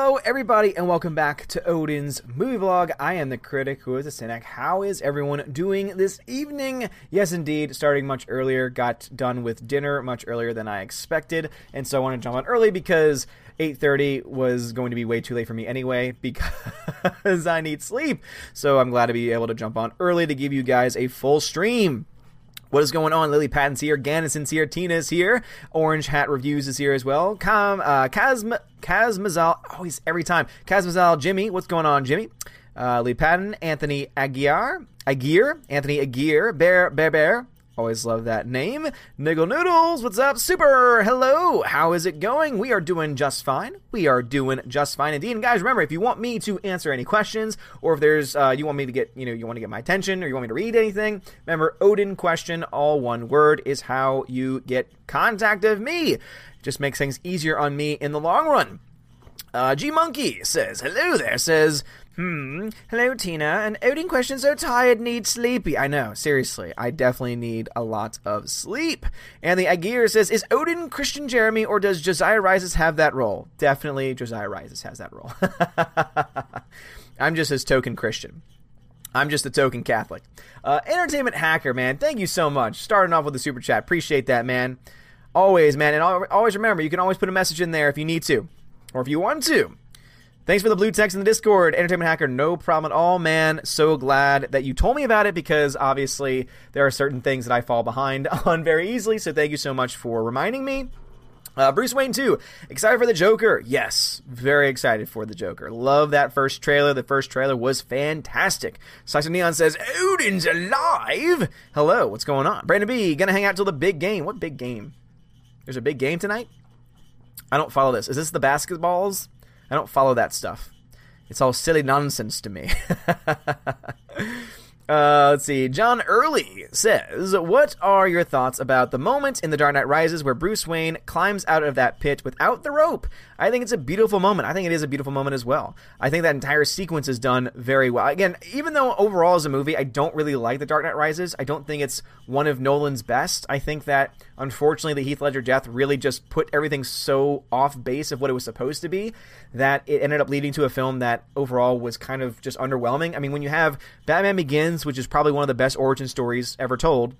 Hello, everybody, and welcome back to Odin's movie vlog. I am the critic who is a cynic. How is everyone doing this evening? Yes, indeed, starting much earlier, got done with dinner much earlier than I expected, and so I want to jump on early because 8:30 was going to be way too late for me anyway because I need sleep. So I'm glad to be able to jump on early to give you guys a full stream. What is going on? Lily Patton's here. Gannison's here. Tina's here. Orange Hat Reviews is here as well. Cam, uh, Kazma, Kazmazal, always, every time. Kazmazal, Jimmy. What's going on, Jimmy? Uh, Lee Patton, Anthony Aguirre, Aguirre, Anthony Aguirre, Bear, Bear, Bear, Always love that name. Niggle Noodles, what's up? Super! Hello! How is it going? We are doing just fine. We are doing just fine indeed. And guys, remember, if you want me to answer any questions, or if there's, uh, you want me to get, you know, you want to get my attention, or you want me to read anything, remember, Odin question, all one word, is how you get contact of me. Just makes things easier on me in the long run. Uh, G Monkey says, hello there, says, Hmm. Hello, Tina. An Odin question so tired, need sleepy. I know, seriously. I definitely need a lot of sleep. And the Agir says, Is Odin Christian Jeremy or does Josiah Rises have that role? Definitely Josiah Rises has that role. I'm just his token Christian. I'm just a token Catholic. Uh, Entertainment Hacker, man, thank you so much. Starting off with the super chat. Appreciate that, man. Always, man. And always remember, you can always put a message in there if you need to or if you want to. Thanks for the blue text in the Discord, Entertainment Hacker. No problem at all, man. So glad that you told me about it because obviously there are certain things that I fall behind on very easily. So thank you so much for reminding me. Uh, Bruce Wayne 2. Excited for the Joker? Yes, very excited for the Joker. Love that first trailer. The first trailer was fantastic. Saxon Neon says, Odin's alive! Hello, what's going on? Brandon B, gonna hang out till the big game. What big game? There's a big game tonight? I don't follow this. Is this the basketballs? I don't follow that stuff. It's all silly nonsense to me. Uh, let's see. John Early says, What are your thoughts about the moment in The Dark Knight Rises where Bruce Wayne climbs out of that pit without the rope? I think it's a beautiful moment. I think it is a beautiful moment as well. I think that entire sequence is done very well. Again, even though overall as a movie, I don't really like The Dark Knight Rises, I don't think it's one of Nolan's best. I think that, unfortunately, the Heath Ledger death really just put everything so off base of what it was supposed to be that it ended up leading to a film that overall was kind of just underwhelming. I mean, when you have Batman Begins, which is probably one of the best origin stories ever told,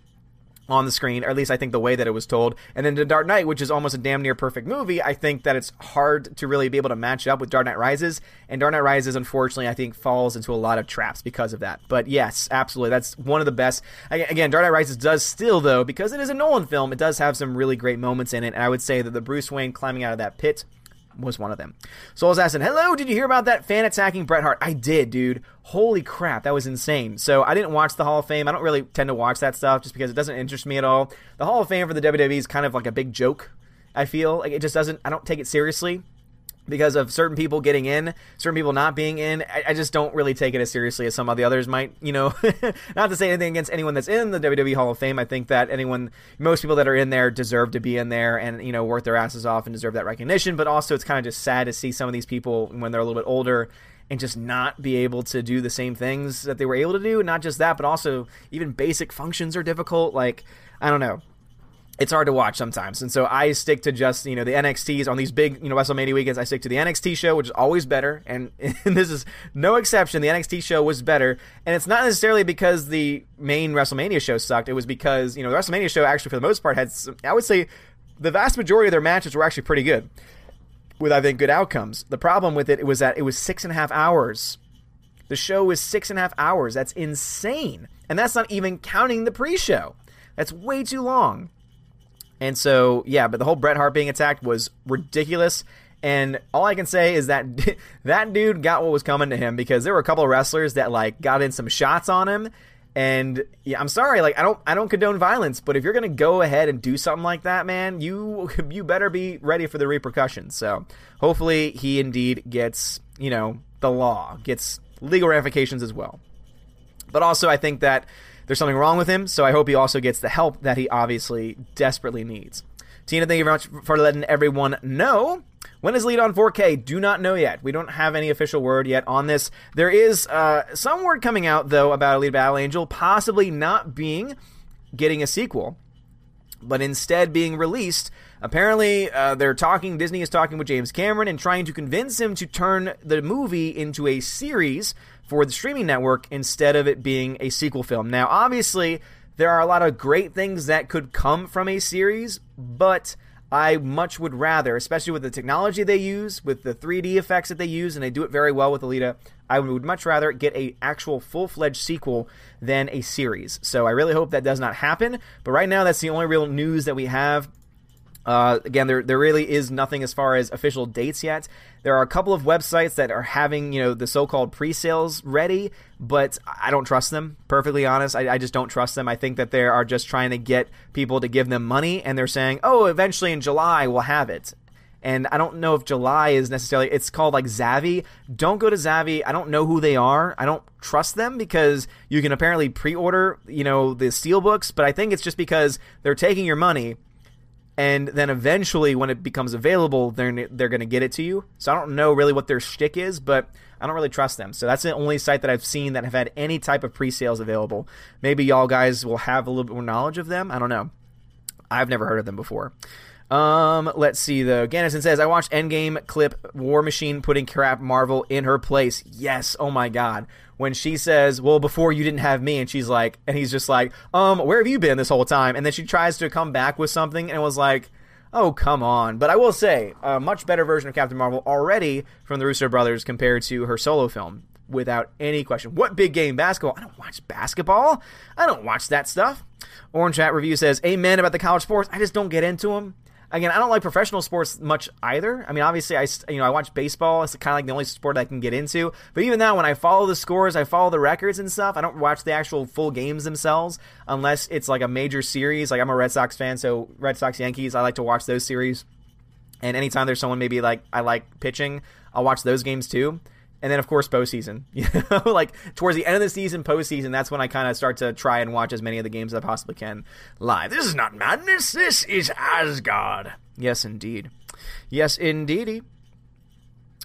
on the screen, or at least I think the way that it was told. And then The Dark Knight, which is almost a damn near perfect movie, I think that it's hard to really be able to match up with Dark Knight Rises. And Dark Knight Rises, unfortunately, I think falls into a lot of traps because of that. But yes, absolutely. That's one of the best. Again, Dark Knight Rises does still, though, because it is a Nolan film, it does have some really great moments in it. And I would say that the Bruce Wayne climbing out of that pit was one of them. Soul Assassin, hello, did you hear about that fan attacking Bret Hart? I did, dude. Holy crap, that was insane. So I didn't watch the Hall of Fame. I don't really tend to watch that stuff just because it doesn't interest me at all. The Hall of Fame for the WWE is kind of like a big joke. I feel like it just doesn't. I don't take it seriously because of certain people getting in, certain people not being in. I, I, just don't really take it as seriously as some of the others might. You know, not to say anything against anyone that's in the WWE Hall of Fame. I think that anyone, most people that are in there deserve to be in there and you know work their asses off and deserve that recognition. But also, it's kind of just sad to see some of these people when they're a little bit older and just not be able to do the same things that they were able to do. Not just that, but also even basic functions are difficult. Like I don't know it's hard to watch sometimes. And so I stick to just, you know, the NXTs on these big, you know, WrestleMania weekends. I stick to the NXT show, which is always better. And, and, this is no exception. The NXT show was better. And it's not necessarily because the main WrestleMania show sucked. It was because, you know, the WrestleMania show actually, for the most part, had, some, I would say, the vast majority of their matches were actually pretty good with, I think, good outcomes. The problem with it was that it was six and a half hours. The show was six and a half hours. That's insane. And that's not even counting the pre show. That's way too long. And so, yeah, but the whole Bret Hart being attacked was ridiculous. And all I can say is that that dude got what was coming to him because there were a couple of wrestlers that like got in some shots on him. And yeah, I'm sorry, like I don't I don't condone violence, but if you're gonna go ahead and do something like that, man, you you better be ready for the repercussions. So hopefully he indeed gets you know the law gets legal ramifications as well. But also I think that there's something wrong with him, so I hope he also gets the help that he obviously desperately needs. Tina, thank you very much for letting everyone know. When is lead on 4K? Do not know yet. We don't have any official word yet on this. There is uh, some word coming out though about Alita Battle Angel possibly not being getting a sequel, but instead being released Apparently, uh, they're talking. Disney is talking with James Cameron and trying to convince him to turn the movie into a series for the streaming network instead of it being a sequel film. Now, obviously, there are a lot of great things that could come from a series, but I much would rather, especially with the technology they use, with the 3D effects that they use, and they do it very well with Alita. I would much rather get a actual full fledged sequel than a series. So I really hope that does not happen. But right now, that's the only real news that we have. Uh, again, there there really is nothing as far as official dates yet. There are a couple of websites that are having you know the so-called pre-sales ready, but I don't trust them. Perfectly honest, I, I just don't trust them. I think that they are just trying to get people to give them money, and they're saying, "Oh, eventually in July we'll have it." And I don't know if July is necessarily. It's called like Zavvi. Don't go to Zavvi. I don't know who they are. I don't trust them because you can apparently pre-order, you know, the steel books. But I think it's just because they're taking your money and then eventually when it becomes available they're they're going to get it to you. So i don't know really what their shtick is but i don't really trust them. So that's the only site that i've seen that have had any type of pre-sales available. Maybe y'all guys will have a little bit more knowledge of them. I don't know. I've never heard of them before um, let's see though. Gannison says, I watched Endgame clip War Machine putting Crap Marvel in her place. Yes, oh my god. When she says, Well, before you didn't have me, and she's like and he's just like, Um, where have you been this whole time? And then she tries to come back with something and it was like Oh, come on. But I will say, a much better version of Captain Marvel already from the Russo brothers compared to her solo film, without any question. What big game basketball? I don't watch basketball. I don't watch that stuff. Orange Chat Review says, Amen about the college sports. I just don't get into them again, I don't like professional sports much either. I mean, obviously, I you know I watch baseball. It's kind of like the only sport I can get into. But even now, when I follow the scores, I follow the records and stuff. I don't watch the actual full games themselves unless it's like a major series. Like I'm a Red Sox fan, so Red Sox Yankees. I like to watch those series. And anytime there's someone maybe like I like pitching, I'll watch those games too and then of course postseason. You know, like towards the end of the season, postseason, that's when I kind of start to try and watch as many of the games as I possibly can live. This is not madness. This is Asgard. Yes, indeed. Yes, indeedy.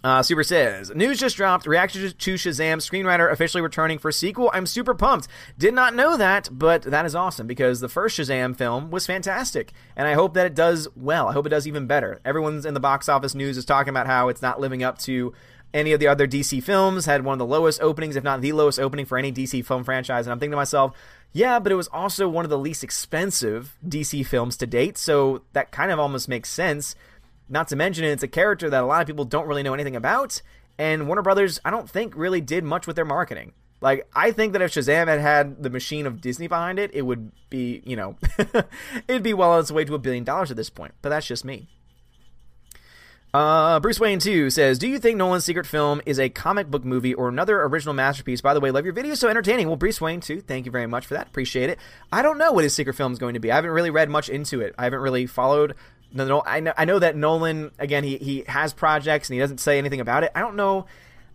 Uh, Super says, news just dropped. Reaction to Shazam screenwriter officially returning for sequel. I'm super pumped. Did not know that, but that is awesome because the first Shazam film was fantastic, and I hope that it does well. I hope it does even better. Everyone's in the box office news is talking about how it's not living up to any of the other DC films had one of the lowest openings, if not the lowest opening for any DC film franchise. And I'm thinking to myself, yeah, but it was also one of the least expensive DC films to date, so that kind of almost makes sense. Not to mention, it's a character that a lot of people don't really know anything about, and Warner Brothers, I don't think, really did much with their marketing. Like, I think that if Shazam had had the machine of Disney behind it, it would be, you know, it'd be well on its way to a billion dollars at this point. But that's just me. Uh, Bruce Wayne 2 says, Do you think Nolan's secret film is a comic book movie or another original masterpiece? By the way, love your videos, so entertaining. Well, Bruce Wayne 2, thank you very much for that. Appreciate it. I don't know what his secret film is going to be. I haven't really read much into it. I haven't really followed. No, no, I know, I know that Nolan, again, he, he has projects and he doesn't say anything about it. I don't know.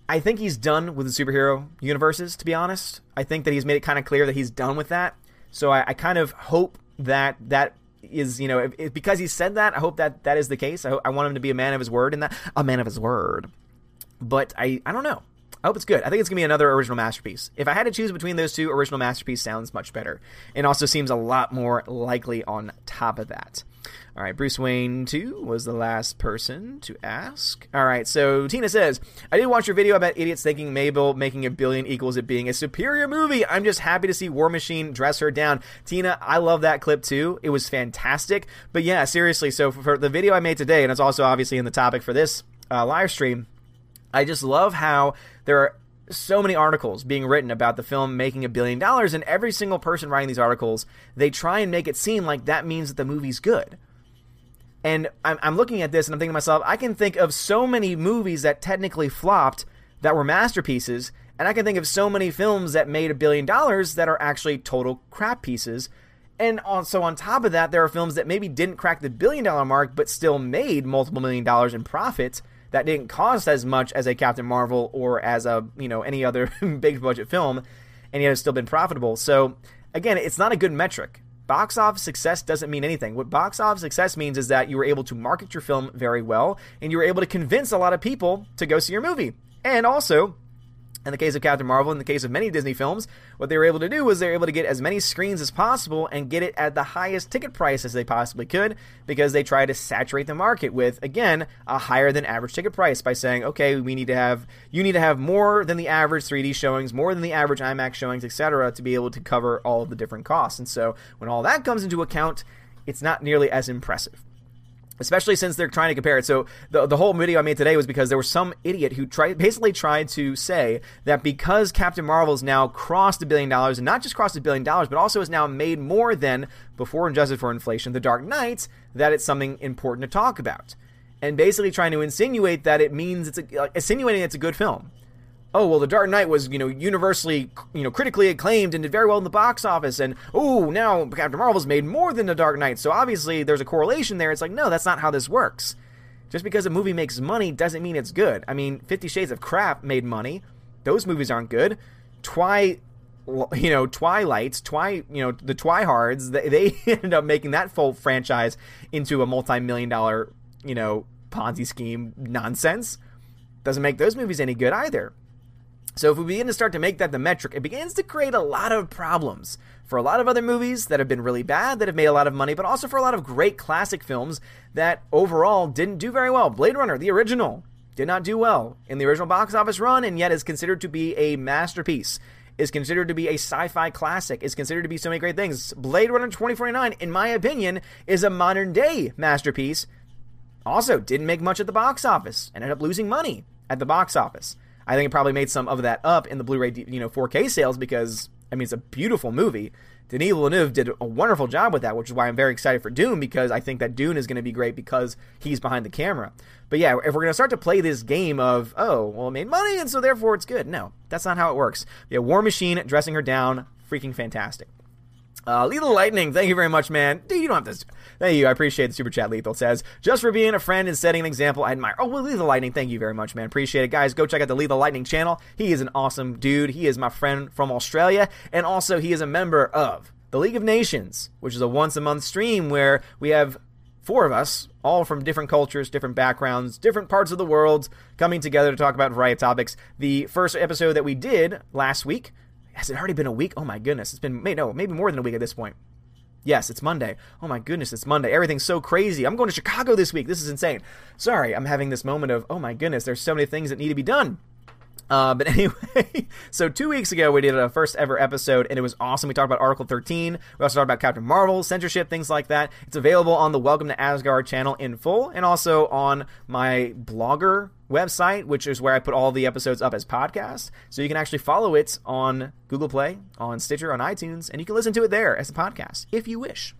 I think he's done with the superhero universes, to be honest. I think that he's made it kind of clear that he's done with that. So I, I kind of hope that that is you know if, if, because he said that i hope that that is the case. I, I, want him to be a man of his word and that a man of his word. But i i don't know. I hope it's good. I think it's gonna be another original masterpiece. If i had to choose between those two original masterpiece sounds much better. And also seems a lot more likely on top of that all right, Bruce Wayne too was the last person to ask. All right, so Tina says, I did watch your video about idiots thinking Marvel making a billion equals it being a superior movie. I'm just happy to see War Machine dress her down. Tina, I love that clip too. It was fantastic. But yeah, seriously, so for the video I made today, and it's also obviously in the topic for this uh, live stream, I just love how there are so many articles being written about the film making a billion dollars, and every single person writing these articles, they try and make it seem like that means that the movie's good. And I'm, I'm looking at this and I'm thinking to myself, I can think of so many movies that technically flopped that were masterpieces, and I can think of so many films that made a billion dollars that are actually total crap pieces. And also on top of that, there are films that maybe didn't crack the billion dollar mark, but still made multiple million dollars in profit that didn't cost as much as a Captain Marvel or as a you know any other big budget film, and yet it's still been profitable. So again, it's not a good metric box office success doesn't mean anything. What box office success means is that you were able to market your film very well and you were able to convince a lot of people to go see your movie. And also, In the case of Captain Marvel, in the case of many Disney films, what they were able to do was they were able to get as many screens as possible and get it at the highest ticket price as they possibly could because they tried to saturate the market with, again, a higher than average ticket price by saying, okay, we need to have, you need to have more than the average 3D showings, more than the average IMAX showings, etc., to be able to cover all of the different costs. And so when all that comes into account, it's not nearly as impressive especially since they're trying to compare it. So the the whole video I made today was because there was some idiot who tried basically tried to say that because Captain Marvel's now crossed a billion dollars and not just crossed a billion dollars, but also has now made more than before adjusted for inflation, The Dark Knight, that it's something important to talk about. And basically trying to insinuate that it means it's a, uh, insinuating it's a good film oh well the dark knight was you know universally you know critically acclaimed and did very well in the box office. And oh now captain marvel's made more than the dark knight. So obviously there's a correlation there. It's like no that's not how this works. Just because a movie makes money doesn't mean it's good. I mean 50 shades of crap made money. Those movies aren't good. Twi you know twilights twi you know the twihards they, they ended up making that full franchise into a multi-million dollar you know ponzi scheme nonsense. Doesn't make those movies any good either so if we begin to start to make that the metric, it begins to create a lot of problems for a lot of other movies that have been really bad, that have made a lot of money, but also for a lot of great classic films that overall didn't do very well. Blade Runner, the original, did not do well in the original box office run, and yet is considered to be a masterpiece. Is considered to be a sci-fi classic. Is considered to be so many great things. Blade Runner 2049, in my opinion, is a modern day masterpiece. Also, didn't make much at the box office. Ended up losing money at the box office. I think it probably made some of that up in the Blu-ray, you know, 4K sales because I mean it's a beautiful movie. Denis Villeneuve did a wonderful job with that, which is why I'm very excited for Dune because I think that Dune is going to be great because he's behind the camera. But yeah, if we're going to start to play this game of, oh, well, it made money and so therefore it's good. No, that's not how it works. Yeah, War Machine dressing her down, freaking fantastic. Uh, Lethal Lightning, thank you very much, man. Dude, you don't have to. Thank you. I appreciate the super chat. Lethal says, just for being a friend and setting an example, I admire. Oh, well, Lethal Lightning, thank you very much, man. Appreciate it. Guys, go check out the Lethal Lightning channel. He is an awesome dude. He is my friend from Australia. And also, he is a member of the League of Nations, which is a once a month stream where we have four of us, all from different cultures, different backgrounds, different parts of the world, coming together to talk about a variety of topics. The first episode that we did last week has it already been a week? Oh my goodness. It's been, maybe no, maybe more than a week at this point. Yes, it's Monday. Oh my goodness, it's Monday. Everything's so crazy. I'm going to Chicago this week. This is insane. Sorry, I'm having this moment of, oh my goodness, there's so many things that need to be done. Uh, but anyway, so two weeks ago we did a first ever episode, and it was awesome. We talked about Article 13. We also talked about Captain Marvel, censorship, things like that. It's available on the Welcome to Asgard channel in full, and also on my blogger website, which is where I put all the episodes up as podcasts. So you can actually follow it on Google Play, on Stitcher, on iTunes, and you can listen to it there as a podcast if you wish.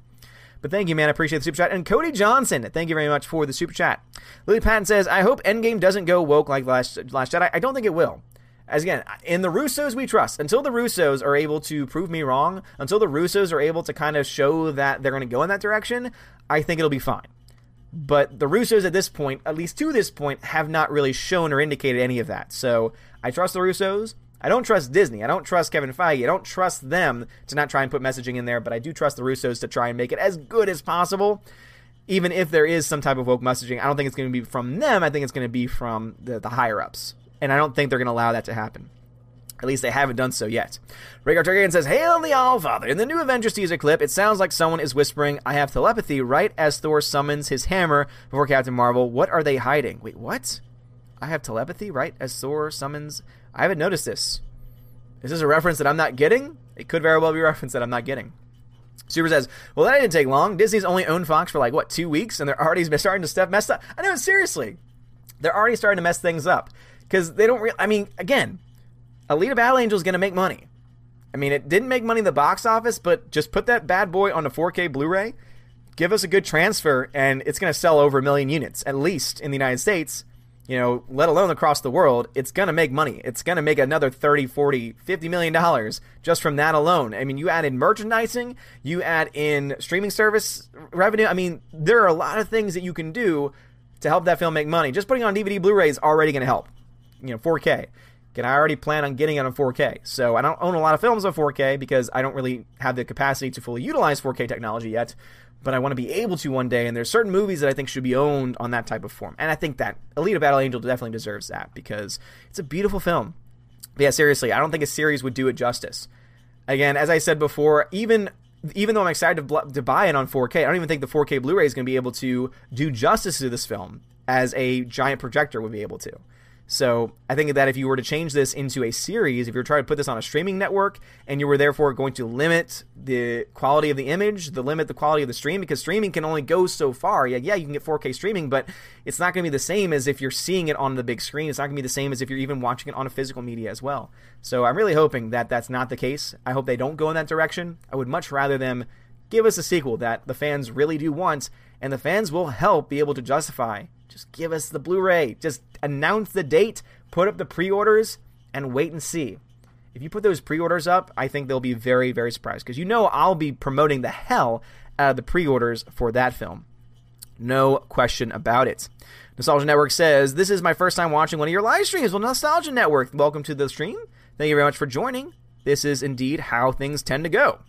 But thank you, man. I appreciate the super chat. And Cody Johnson, thank you very much for the super chat. Lily Patton says, I hope Endgame doesn't go woke like Last, Last Jedi. I don't think it will. As again, in the Russos we trust. Until the Russos are able to prove me wrong, until the Russos are able to kind of show that they're going to go in that direction, I think it'll be fine. But the Russos at this point, at least to this point, have not really shown or indicated any of that. So I trust the Russos. I don't trust Disney. I don't trust Kevin Feige. I don't trust them to not try and put messaging in there, but I do trust the Russos to try and make it as good as possible. Even if there is some type of woke messaging, I don't think it's going to be from them. I think it's going to be from the, the higher ups. And I don't think they're going to allow that to happen. At least they haven't done so yet. Rhaegar Targaryen says, Hail the Allfather! In the new Avengers teaser clip, it sounds like someone is whispering, I have telepathy, right as Thor summons his hammer before Captain Marvel. What are they hiding? Wait, what? I have telepathy, right as Thor summons. I haven't noticed this. Is this a reference that I'm not getting? It could very well be a reference that I'm not getting. Super says, "Well, that didn't take long. Disney's only owned Fox for like what two weeks, and they're already starting to stuff mess up. I know, seriously, they're already starting to mess things up because they don't. Re- I mean, again, Alita Battle Angel is going to make money. I mean, it didn't make money in the box office, but just put that bad boy on a 4K Blu-ray, give us a good transfer, and it's going to sell over a million units at least in the United States you know, let alone across the world, it's going to make money. It's going to make another 30, 40, 50 million dollars just from that alone. I mean, you add in merchandising, you add in streaming service revenue. I mean, there are a lot of things that you can do to help that film make money. Just putting on DVD Blu-ray is already going to help. You know, 4K. And I already plan on getting it on 4K. So I don't own a lot of films on 4K because I don't really have the capacity to fully utilize 4K technology yet but I want to be able to one day. And there's certain movies that I think should be owned on that type of form. And I think that Alita Battle Angel definitely deserves that because it's a beautiful film. But yeah, seriously, I don't think a series would do it justice. Again, as I said before, even even though I'm excited to, to buy it on 4K, I don't even think the 4K Blu-ray is going to be able to do justice to this film as a giant projector would be able to. So I think that if you were to change this into a series, if you're trying to put this on a streaming network and you were therefore going to limit the quality of the image, the limit the quality of the stream, because streaming can only go so far. Yeah, yeah, you can get 4K streaming, but it's not going to be the same as if you're seeing it on the big screen. It's not going to be the same as if you're even watching it on a physical media as well. So I'm really hoping that that's not the case. I hope they don't go in that direction. I would much rather them give us a sequel that the fans really do want, and the fans will help be able to justify just give us the Blu ray. Just announce the date, put up the pre orders, and wait and see. If you put those pre orders up, I think they'll be very, very surprised because you know I'll be promoting the hell out of the pre orders for that film. No question about it. Nostalgia Network says, This is my first time watching one of your live streams. Well, Nostalgia Network, welcome to the stream. Thank you very much for joining. This is indeed how things tend to go.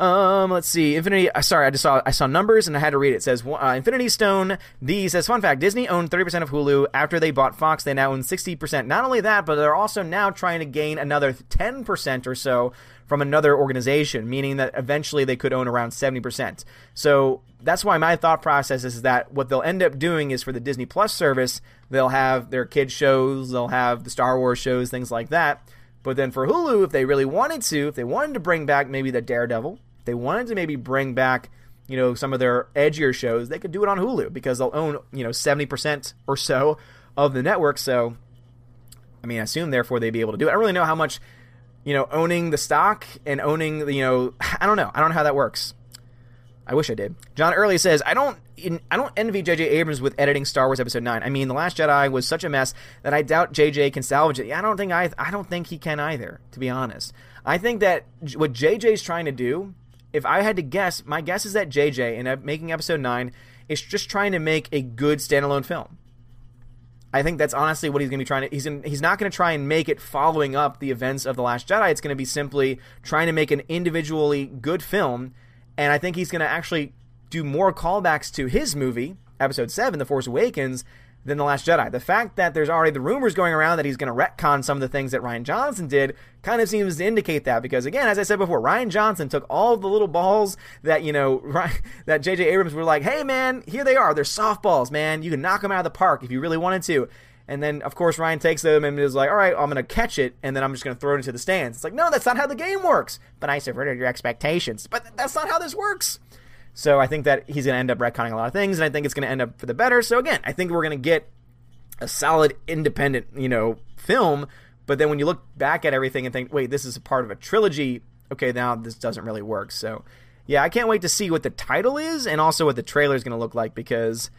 Um, let's see. Infinity. Uh, sorry, I just saw I saw numbers and I had to read it. it says uh, Infinity Stone. D says fun fact: Disney owned 30% of Hulu after they bought Fox. They now own 60%. Not only that, but they're also now trying to gain another 10% or so from another organization, meaning that eventually they could own around 70%. So that's why my thought process is that what they'll end up doing is for the Disney Plus service, they'll have their kids shows, they'll have the Star Wars shows, things like that. But then for Hulu, if they really wanted to, if they wanted to bring back maybe the Daredevil, they wanted to maybe bring back, you know, some of their edgier shows, they could do it on Hulu because they'll own, you know, 70% or so of the network. So, I mean, I assume therefore they'd be able to do it. I really know how much, you know, owning the stock and owning, the, you know, I don't know. I don't know how that works. I wish I did. John Early says, "I don't, I don't envy J.J. Abrams with editing Star Wars Episode Nine. I mean, The Last Jedi was such a mess that I doubt J.J. can salvage it. I don't think I, I don't think he can either. To be honest, I think that what J.J.'s trying to do if I had to guess, my guess is that JJ in making episode 9 is just trying to make a good standalone film. I think that's honestly what he's going to be trying to he's in, he's not going to try and make it following up the events of the last Jedi. It's going to be simply trying to make an individually good film and I think he's going to actually do more callbacks to his movie, episode 7, The Force Awakens, than The Last Jedi. The fact that there's already the rumors going around that he's going to retcon some of the things that Rian Johnson did kind of seems to indicate that because again, as I said before, Rian Johnson took all the little balls that you know that J.J. Abrams were like, "Hey man, here they are. They're softballs, man. You can knock them out of the park if you really wanted to." And then, of course, Rian takes them and is like, all right, I'm going to catch it, and then I'm just going to throw it into the stands. It's like, no, that's not how the game works. But I subverted your expectations. But that's not how this works. So I think that he's going to end up retconning a lot of things, and I think it's going to end up for the better. So again, I think we're going to get a solid independent, you know, film. But then when you look back at everything and think, wait, this is a part of a trilogy. Okay, now this doesn't really work. So yeah, I can't wait to see what the title is and also what the trailer is going to look like because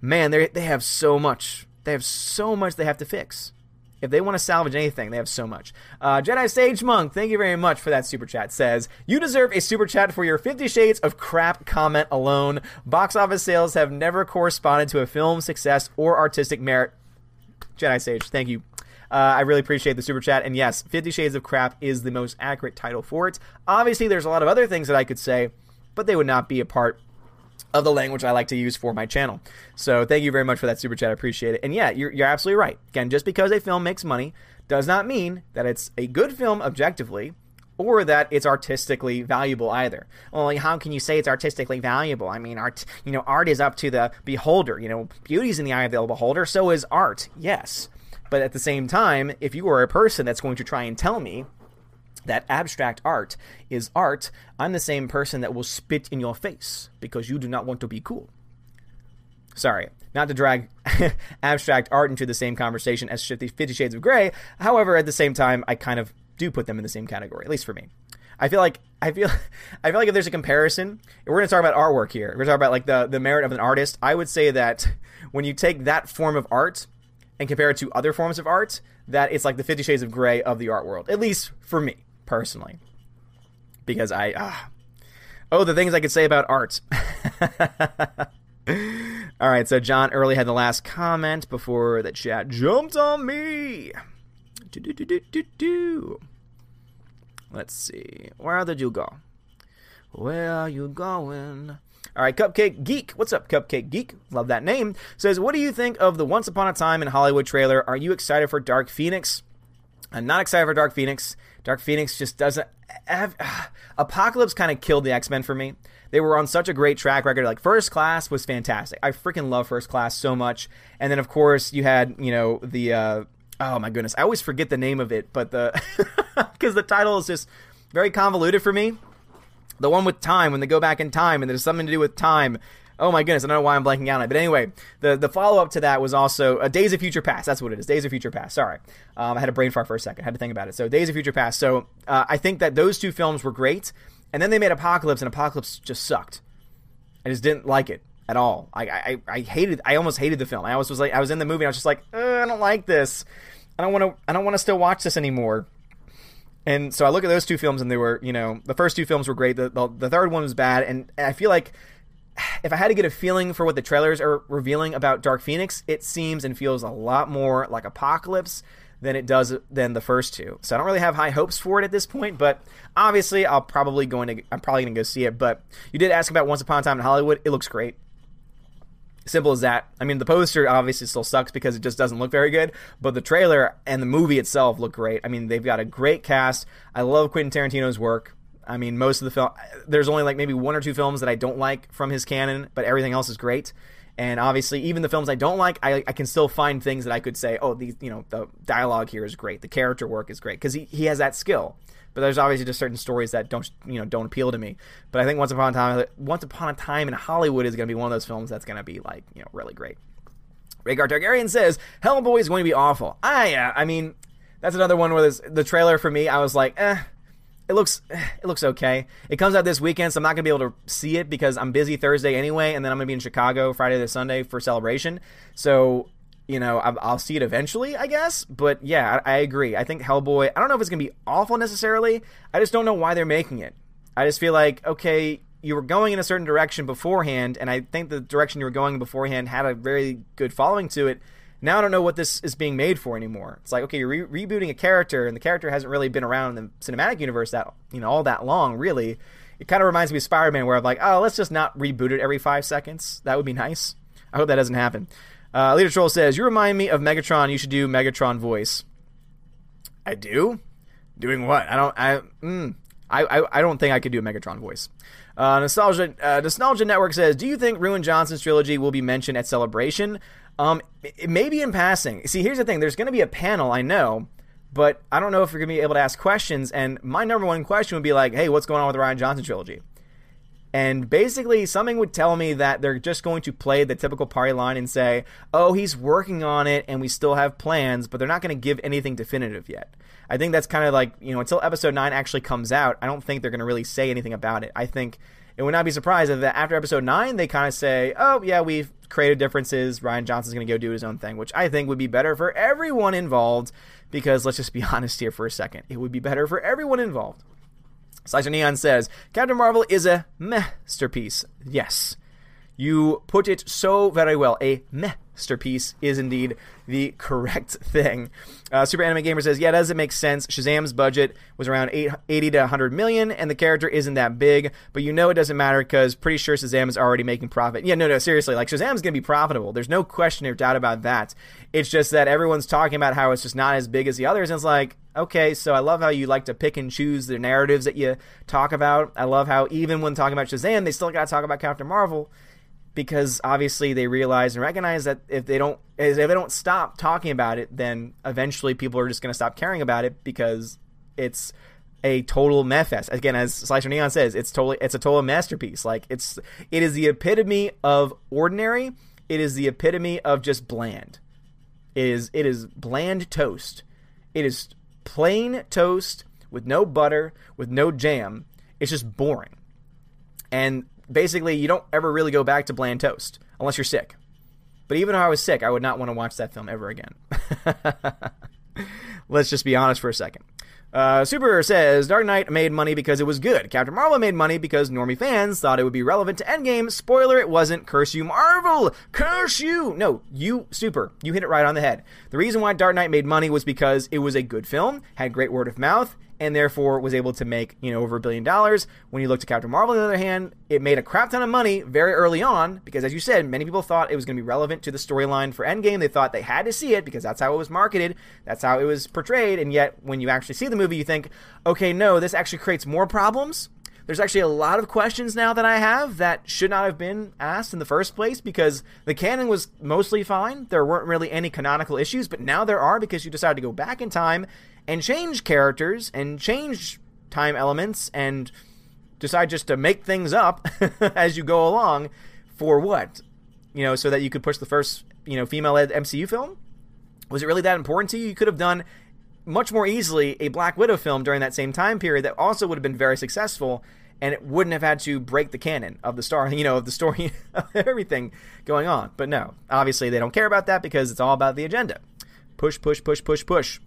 man, they they have so much. They have so much they have to fix. If they want to salvage anything, they have so much. Uh, Jedi Sage Monk, thank you very much for that super chat. Says, You deserve a super chat for your 50 Shades of Crap comment alone. Box office sales have never corresponded to a film's success or artistic merit. Jedi Sage, thank you. Uh, I really appreciate the super chat. And yes, Fifty Shades of Crap is the most accurate title for it. Obviously, there's a lot of other things that I could say, but they would not be a part of the language I like to use for my channel. So thank you very much for that super chat. I appreciate it. And yeah, you're, you're absolutely right. Again, just because a film makes money does not mean that it's a good film objectively or that it's artistically valuable either. Well, how can you say it's artistically valuable? I mean, art, you know, art is up to the beholder. You know, beauty's in the eye of the beholder, so is art. Yes. But at the same time, if you are a person that's going to try and tell me that abstract art is art, I'm the same person that will spit in your face because you do not want to be cool. Sorry, not to drag abstract art into the same conversation as Fifty Shades of Grey. However, at the same time, I kind of do put them in the same category, at least for me. I feel like I feel I feel like if there's a comparison, we're going to talk about artwork here. We're to talk about like the the merit of an artist. I would say that when you take that form of art and compare it to other forms of art, that it's like the Fifty Shades of Grey of the art world, at least for me personally, because I ah, oh the things I could say about art. All right, so John Early had the last comment before the chat jumped on me. Do, do, do, do, do, do. Let's see. Where did you go? Where are you going? All right, Cupcake Geek. What's up, Cupcake Geek? Love that name. Says, what do you think of the Once Upon a Time in Hollywood trailer? Are you excited for Dark Phoenix? I'm not excited for Dark Phoenix. Dark Phoenix just doesn't have. Apocalypse kind of killed the X Men for me. They were on such a great track record. Like First Class was fantastic. I freaking love First Class so much. And then of course you had you know the. Uh, oh my goodness, I always forget the name of it, but the because the title is just very convoluted for me. The one with time when they go back in time and there's something to do with time. Oh my goodness, I don't know why I'm blanking out on it. But anyway, the, the follow up to that was also uh, Days of Future Past. That's what it is. Days of Future Past. Sorry. Um, I had a brain fart for a second. I had to think about it. So, Days of Future Past. So, uh, I think that those two films were great. And then they made Apocalypse, and Apocalypse just sucked. I just didn't like it at all. I, I, I hated. I almost hated the film. I always was like, I was in the movie. I was just like, I don't like this. I don't want to. I don't want to still watch this anymore. And so I look at those two films, and they were, you know, the first two films were great. The the, the third one was bad, and I feel like if I had to get a feeling for what the trailers are revealing about Dark Phoenix, it seems and feels a lot more like Apocalypse than it does than the first two. So I don't really have high hopes for it at this point, but obviously I'll probably going to I'm probably going to go see it. But you did ask about Once Upon a Time in Hollywood. It looks great. Simple as that. I mean, the poster obviously still sucks because it just doesn't look very good, but the trailer and the movie itself look great. I mean, they've got a great cast. I love Quentin Tarantino's work. I mean, most of the film, there's only like maybe one or two films that I don't like from his canon, but everything else is great. And obviously, even the films I don't like, I, I can still find things that I could say, oh, these, you know, the dialogue here is great, the character work is great because he, he has that skill. But there's obviously just certain stories that don't, you know, don't appeal to me. But I think Once Upon a Time, Once Upon a Time in Hollywood is going to be one of those films that's going to be like, you know, really great. Rhaegar Targaryen says Hellboy is going to be awful. I, uh, I mean, that's another one where the trailer for me, I was like, eh, it looks it looks okay. It comes out this weekend, so I'm not gonna be able to see it because I'm busy Thursday anyway, and then I'm gonna be in Chicago Friday to Sunday for celebration. So you know, I'll see it eventually, I guess. But yeah, I, agree. I think Hellboy. I don't know if it's gonna be awful necessarily. I just don't know why they're making it. I just feel like okay, you were going in a certain direction beforehand, and I think the direction you were going beforehand had a very good following to it now I don't know what this is being made for anymore. It's like okay, you're re- rebooting a character, and the character hasn't really been around in the cinematic universe that you know all that long, really. It kind of reminds me of Spider-Man, where I'm like, oh, let's just not reboot it every five seconds. That would be nice. I hope that doesn't happen. Uh, Leader Troll says, "You remind me of Megatron. You should do Megatron voice." I do. Doing what? I don't. I. Mm, I, I, I don't think I could do a Megatron voice. Uh, Nostalgia uh, Nostalgia Network says, "Do you think Rian Johnson's trilogy will be mentioned at Celebration? Um, maybe in passing. See, here's the thing. There's going to be a panel, I know, but I don't know if you're going to be able to ask questions. And my number one question would be like, hey, what's going on with the Rian Johnson trilogy? And basically, something would tell me that they're just going to play the typical party line and say, oh, he's working on it and we still have plans, but they're not going to give anything definitive yet. I think that's kind of like, you know, until episode 9 actually comes out, I don't think they're going to really say anything about it. I think it would not be surprised that after episode 9 they kind of say, oh, yeah, we've created differences. Rian Johnson's going to go do his own thing, which I think would be better for everyone involved. Because let's just be honest here for a second, it would be better for everyone involved. Slicer Neon says Captain Marvel is a masterpiece. Yes, you put it so very well. A masterpiece is indeed the correct thing. Uh, Super Anime Gamer says, yeah, does it make sense? Shazam's budget was around 80 to 100 million, and the character isn't that big, but you know it doesn't matter because pretty sure Shazam is already making profit. Yeah, no, no, seriously, like Shazam's to be profitable. There's no question or doubt about that. It's just that everyone's talking about how it's just not as big as the others, and it's like, okay, so I love how you like to pick and choose the narratives that you talk about. I love how even when talking about Shazam, they still got to talk about Captain Marvel because obviously they realize and recognize that if they don't if they don't stop talking about it, then eventually people are just going to stop caring about it because it's a total mess. Again, as Slicer Neon says, it's totally it's a total masterpiece. Like it's it is the epitome of ordinary. It is the epitome of just bland. It is it is bland toast. It is plain toast with no butter, with no jam. It's just boring. And basically you don't ever really go back to bland toast unless you're sick. But even if I was sick, I would not want to watch that film ever again. Let's just be honest for a second. Uh, Super says Dark Knight made money because it was good. Captain Marvel made money because normie fans thought it would be relevant to Endgame. Spoiler, it wasn't. Curse you, Marvel! Curse you! No, you, Super, you hit it right on the head. The reason why Dark Knight made money was because it was a good film, had great word of mouth, and therefore was able to make you know over a billion dollars. When you look to Captain Marvel, on the other hand, it made a crap ton of money very early on because, as you said, many people thought it was going to be relevant to the storyline for Endgame. They thought they had to see it because that's how it was marketed, that's how it was portrayed, and yet when you actually see the movie, you think, okay, no, this actually creates more problems. There's actually a lot of questions now that I have that should not have been asked in the first place because the canon was mostly fine. There weren't really any canonical issues, but now there are because you decided to go back in time and change characters and change time elements and decide just to make things up as you go along for what? You know, so that you could push the first, you know, female led MCU film? Was it really that important to you? You could have done much more easily a Black Widow film during that same time period that also would have been very successful and it wouldn't have had to break the canon of the star, you know, of the story of everything going on. But no, obviously they don't care about that because it's all about the agenda. Push, push, push, push, push.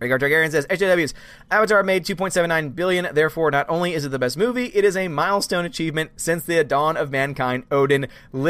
Rhaegar Targaryen says, HJW's Avatar made 2.79 billion. Therefore, not only is it the best movie, it is a milestone achievement since the dawn of mankind. Odin literally